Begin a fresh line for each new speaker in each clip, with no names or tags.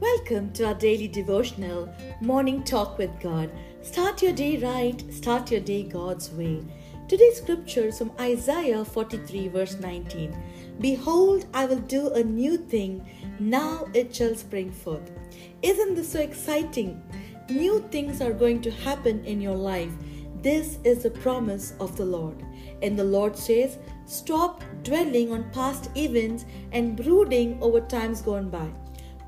Welcome to our daily devotional morning talk with God. Start your day right, start your day God's way. Today's scripture is from Isaiah 43, verse 19. Behold, I will do a new thing, now it shall spring forth. Isn't this so exciting? New things are going to happen in your life. This is the promise of the Lord. And the Lord says, Stop dwelling on past events and brooding over times gone by.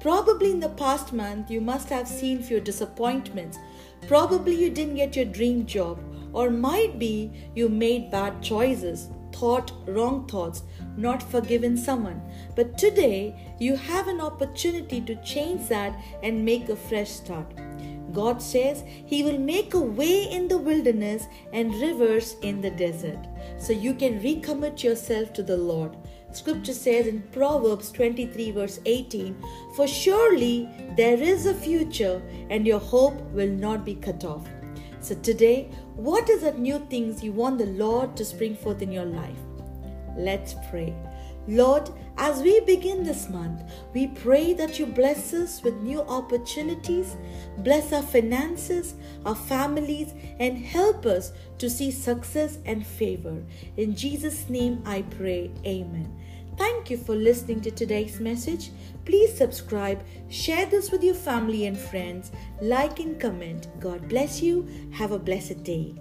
Probably in the past month, you must have seen few disappointments. Probably you didn't get your dream job, or might be you made bad choices, thought wrong thoughts, not forgiven someone. But today, you have an opportunity to change that and make a fresh start. God says He will make a way in the wilderness and rivers in the desert. So you can recommit yourself to the Lord. Scripture says in Proverbs 23, verse 18 For surely there is a future, and your hope will not be cut off. So today, what is that new things you want the Lord to spring forth in your life? Let's pray. Lord, as we begin this month, we pray that you bless us with new opportunities, bless our finances, our families, and help us to see success and favor. In Jesus' name I pray. Amen. Thank you for listening to today's message. Please subscribe, share this with your family and friends, like and comment. God bless you. Have a blessed day.